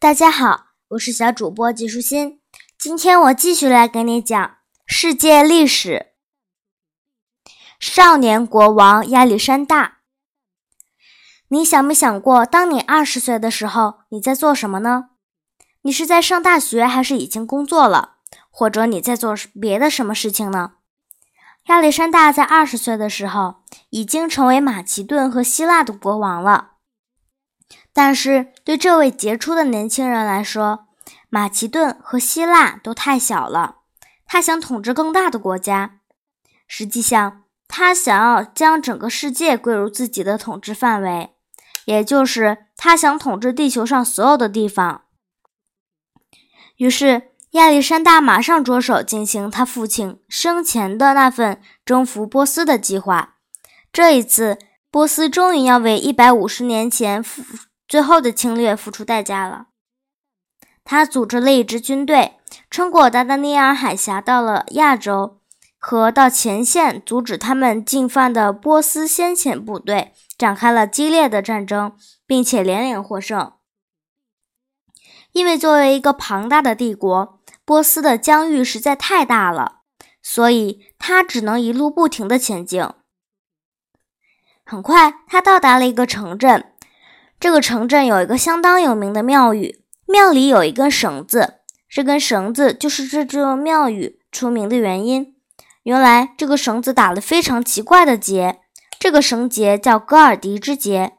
大家好，我是小主播季舒心。今天我继续来给你讲世界历史。少年国王亚历山大，你想没想过，当你二十岁的时候，你在做什么呢？你是在上大学，还是已经工作了，或者你在做别的什么事情呢？亚历山大在二十岁的时候，已经成为马其顿和希腊的国王了。但是对这位杰出的年轻人来说，马其顿和希腊都太小了。他想统治更大的国家。实际上，他想要将整个世界归入自己的统治范围，也就是他想统治地球上所有的地方。于是，亚历山大马上着手进行他父亲生前的那份征服波斯的计划。这一次，波斯终于要为一百五十年前。最后的侵略付出代价了。他组织了一支军队，穿过达达尼尔海峡，到了亚洲，和到前线阻止他们进犯的波斯先遣部队展开了激烈的战争，并且连连获胜。因为作为一个庞大的帝国，波斯的疆域实在太大了，所以他只能一路不停地前进。很快，他到达了一个城镇。这个城镇有一个相当有名的庙宇，庙里有一根绳子，这根绳子就是这座庙宇出名的原因。原来这个绳子打了非常奇怪的结，这个绳结叫戈尔迪之结。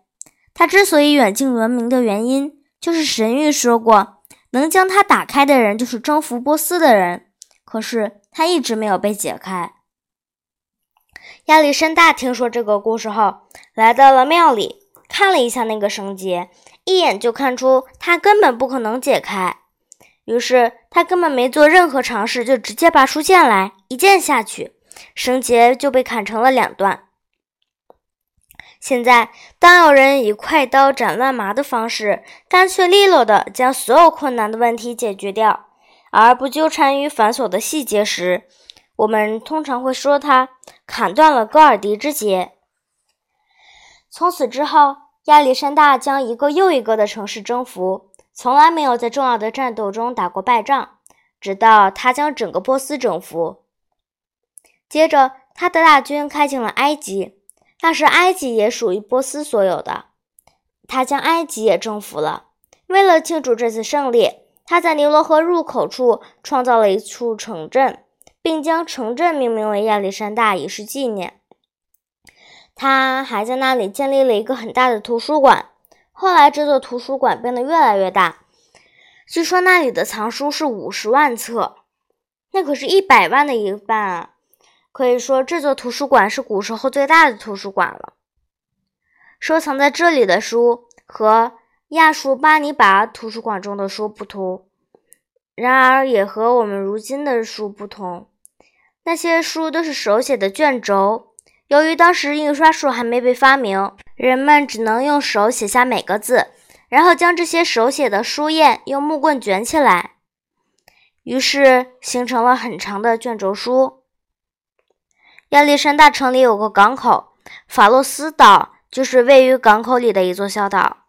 它之所以远近闻名的原因，就是神谕说过，能将它打开的人就是征服波斯的人。可是它一直没有被解开。亚历山大听说这个故事后，来到了庙里。看了一下那个绳结，一眼就看出它根本不可能解开。于是他根本没做任何尝试，就直接拔出剑来，一剑下去，绳结就被砍成了两段。现在，当有人以快刀斩乱麻的方式，干脆利落地将所有困难的问题解决掉，而不纠缠于繁琐的细节时，我们通常会说他砍断了戈尔迪之结。从此之后，亚历山大将一个又一个的城市征服，从来没有在重要的战斗中打过败仗。直到他将整个波斯征服，接着他的大军开进了埃及，那时埃及也属于波斯所有的。他将埃及也征服了。为了庆祝这次胜利，他在尼罗河入口处创造了一处城镇，并将城镇命名为亚历山大，以示纪念。他还在那里建立了一个很大的图书馆。后来，这座图书馆变得越来越大，据说那里的藏书是五十万册，那可是一百万的一半啊！可以说，这座图书馆是古时候最大的图书馆了。收藏在这里的书和亚述巴尼拔图书馆中的书不同，然而也和我们如今的书不同。那些书都是手写的卷轴。由于当时印刷术还没被发明，人们只能用手写下每个字，然后将这些手写的书页用木棍卷起来，于是形成了很长的卷轴书。亚历山大城里有个港口，法洛斯岛就是位于港口里的一座小岛。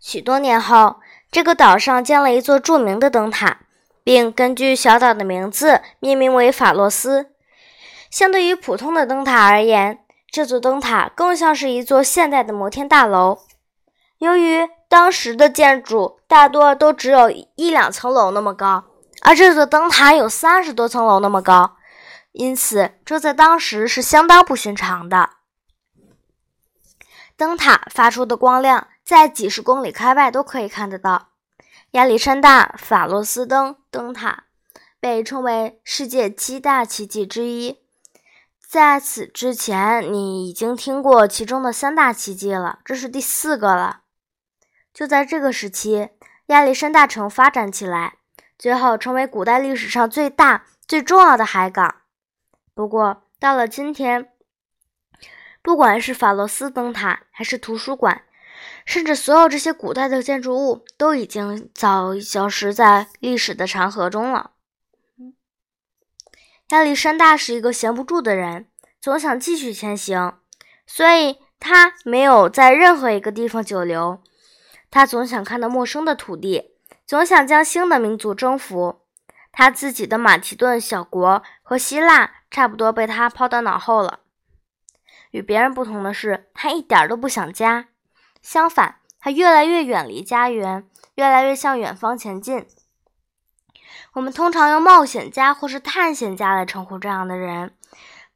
许多年后，这个岛上建了一座著名的灯塔，并根据小岛的名字命名为法洛斯。相对于普通的灯塔而言，这座灯塔更像是一座现代的摩天大楼。由于当时的建筑大多都只有一两层楼那么高，而这座灯塔有三十多层楼那么高，因此这在当时是相当不寻常的。灯塔发出的光亮在几十公里开外都可以看得到。亚历山大法洛斯灯灯塔被称为世界七大奇迹之一。在此之前，你已经听过其中的三大奇迹了，这是第四个了。就在这个时期，亚历山大城发展起来，最后成为古代历史上最大、最重要的海港。不过，到了今天，不管是法罗斯灯塔，还是图书馆，甚至所有这些古代的建筑物，都已经早消失在历史的长河中了。亚历山大是一个闲不住的人，总想继续前行，所以他没有在任何一个地方久留。他总想看到陌生的土地，总想将新的民族征服。他自己的马其顿小国和希腊差不多被他抛到脑后了。与别人不同的是，他一点都不想家，相反，他越来越远离家园，越来越向远方前进。我们通常用冒险家或是探险家来称呼这样的人。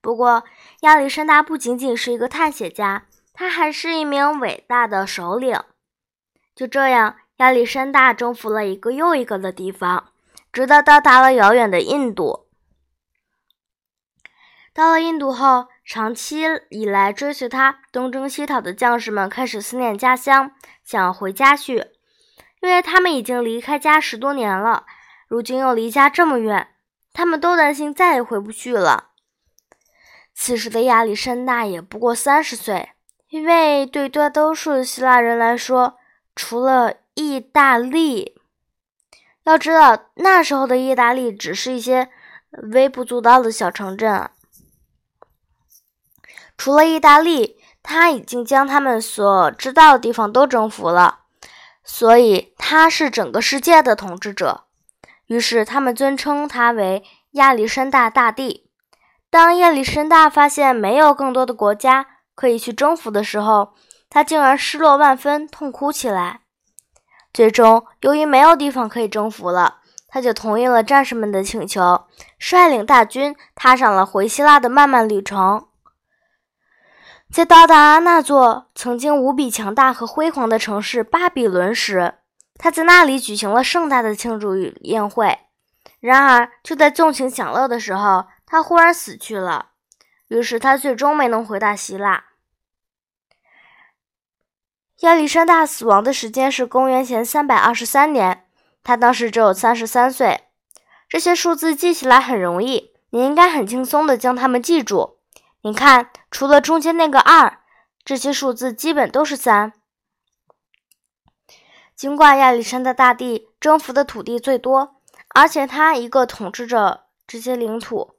不过，亚历山大不仅仅是一个探险家，他还是一名伟大的首领。就这样，亚历山大征服了一个又一个的地方，直到到达了遥远的印度。到了印度后，长期以来追随他东征西讨的将士们开始思念家乡，想回家去，因为他们已经离开家十多年了。如今又离家这么远，他们都担心再也回不去了。此时的亚历山大也不过三十岁，因为对大多数希腊人来说，除了意大利，要知道那时候的意大利只是一些微不足道的小城镇。除了意大利，他已经将他们所知道的地方都征服了，所以他是整个世界的统治者。于是，他们尊称他为亚历山大大帝。当亚历山大发现没有更多的国家可以去征服的时候，他竟然失落万分，痛哭起来。最终，由于没有地方可以征服了，他就同意了战士们的请求，率领大军踏上了回希腊的漫漫旅程。在到达那座曾经无比强大和辉煌的城市巴比伦时，他在那里举行了盛大的庆祝宴会，然而就在纵情享乐的时候，他忽然死去了。于是他最终没能回到希腊。亚历山大死亡的时间是公元前三百二十三年，他当时只有三十三岁。这些数字记起来很容易，你应该很轻松地将它们记住。你看，除了中间那个二，这些数字基本都是三。尽管亚历山大大帝征服的土地最多，而且他一个统治着这些领土，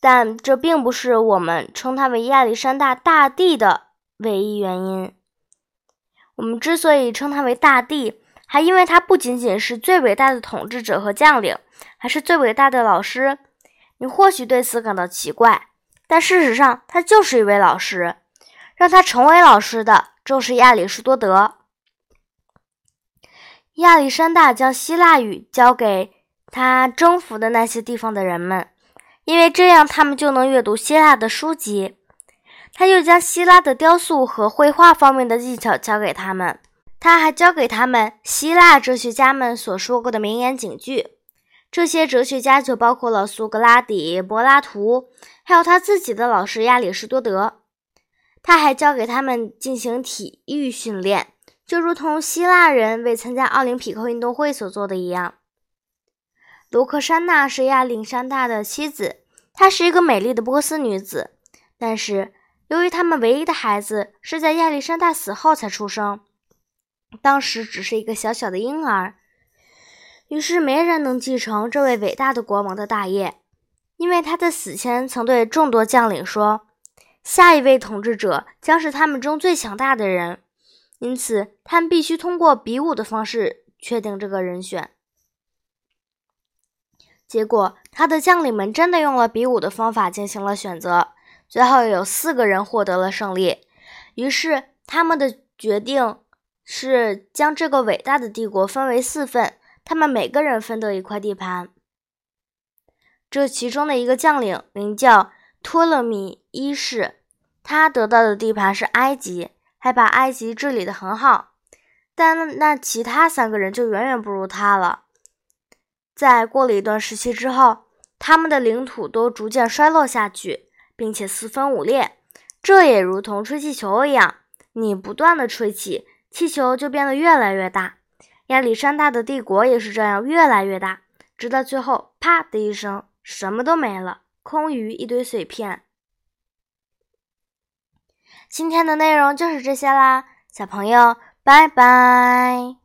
但这并不是我们称他为亚历山大大帝的唯一原因。我们之所以称他为大帝，还因为他不仅仅是最伟大的统治者和将领，还是最伟大的老师。你或许对此感到奇怪，但事实上他就是一位老师。让他成为老师的正是亚里士多德。亚历山大将希腊语教给他征服的那些地方的人们，因为这样他们就能阅读希腊的书籍。他又将希腊的雕塑和绘画方面的技巧教给他们。他还教给他们希腊哲学家们所说过的名言警句。这些哲学家就包括了苏格拉底、柏拉图，还有他自己的老师亚里士多德。他还教给他们进行体育训练。就如同希腊人为参加奥林匹克运动会所做的一样。卢克珊娜是亚历山大的妻子，她是一个美丽的波斯女子。但是，由于他们唯一的孩子是在亚历山大死后才出生，当时只是一个小小的婴儿，于是没人能继承这位伟大的国王的大业，因为他在死前曾对众多将领说：“下一位统治者将是他们中最强大的人。”因此，他们必须通过比武的方式确定这个人选。结果，他的将领们真的用了比武的方法进行了选择，最后有四个人获得了胜利。于是，他们的决定是将这个伟大的帝国分为四份，他们每个人分得一块地盘。这其中的一个将领名叫托勒密一世，他得到的地盘是埃及。还把埃及治理得很好，但那其他三个人就远远不如他了。在过了一段时期之后，他们的领土都逐渐衰落下去，并且四分五裂。这也如同吹气球一样，你不断的吹气，气球就变得越来越大。亚历山大的帝国也是这样越来越大，直到最后，啪的一声，什么都没了，空余一堆碎片。今天的内容就是这些啦，小朋友，拜拜。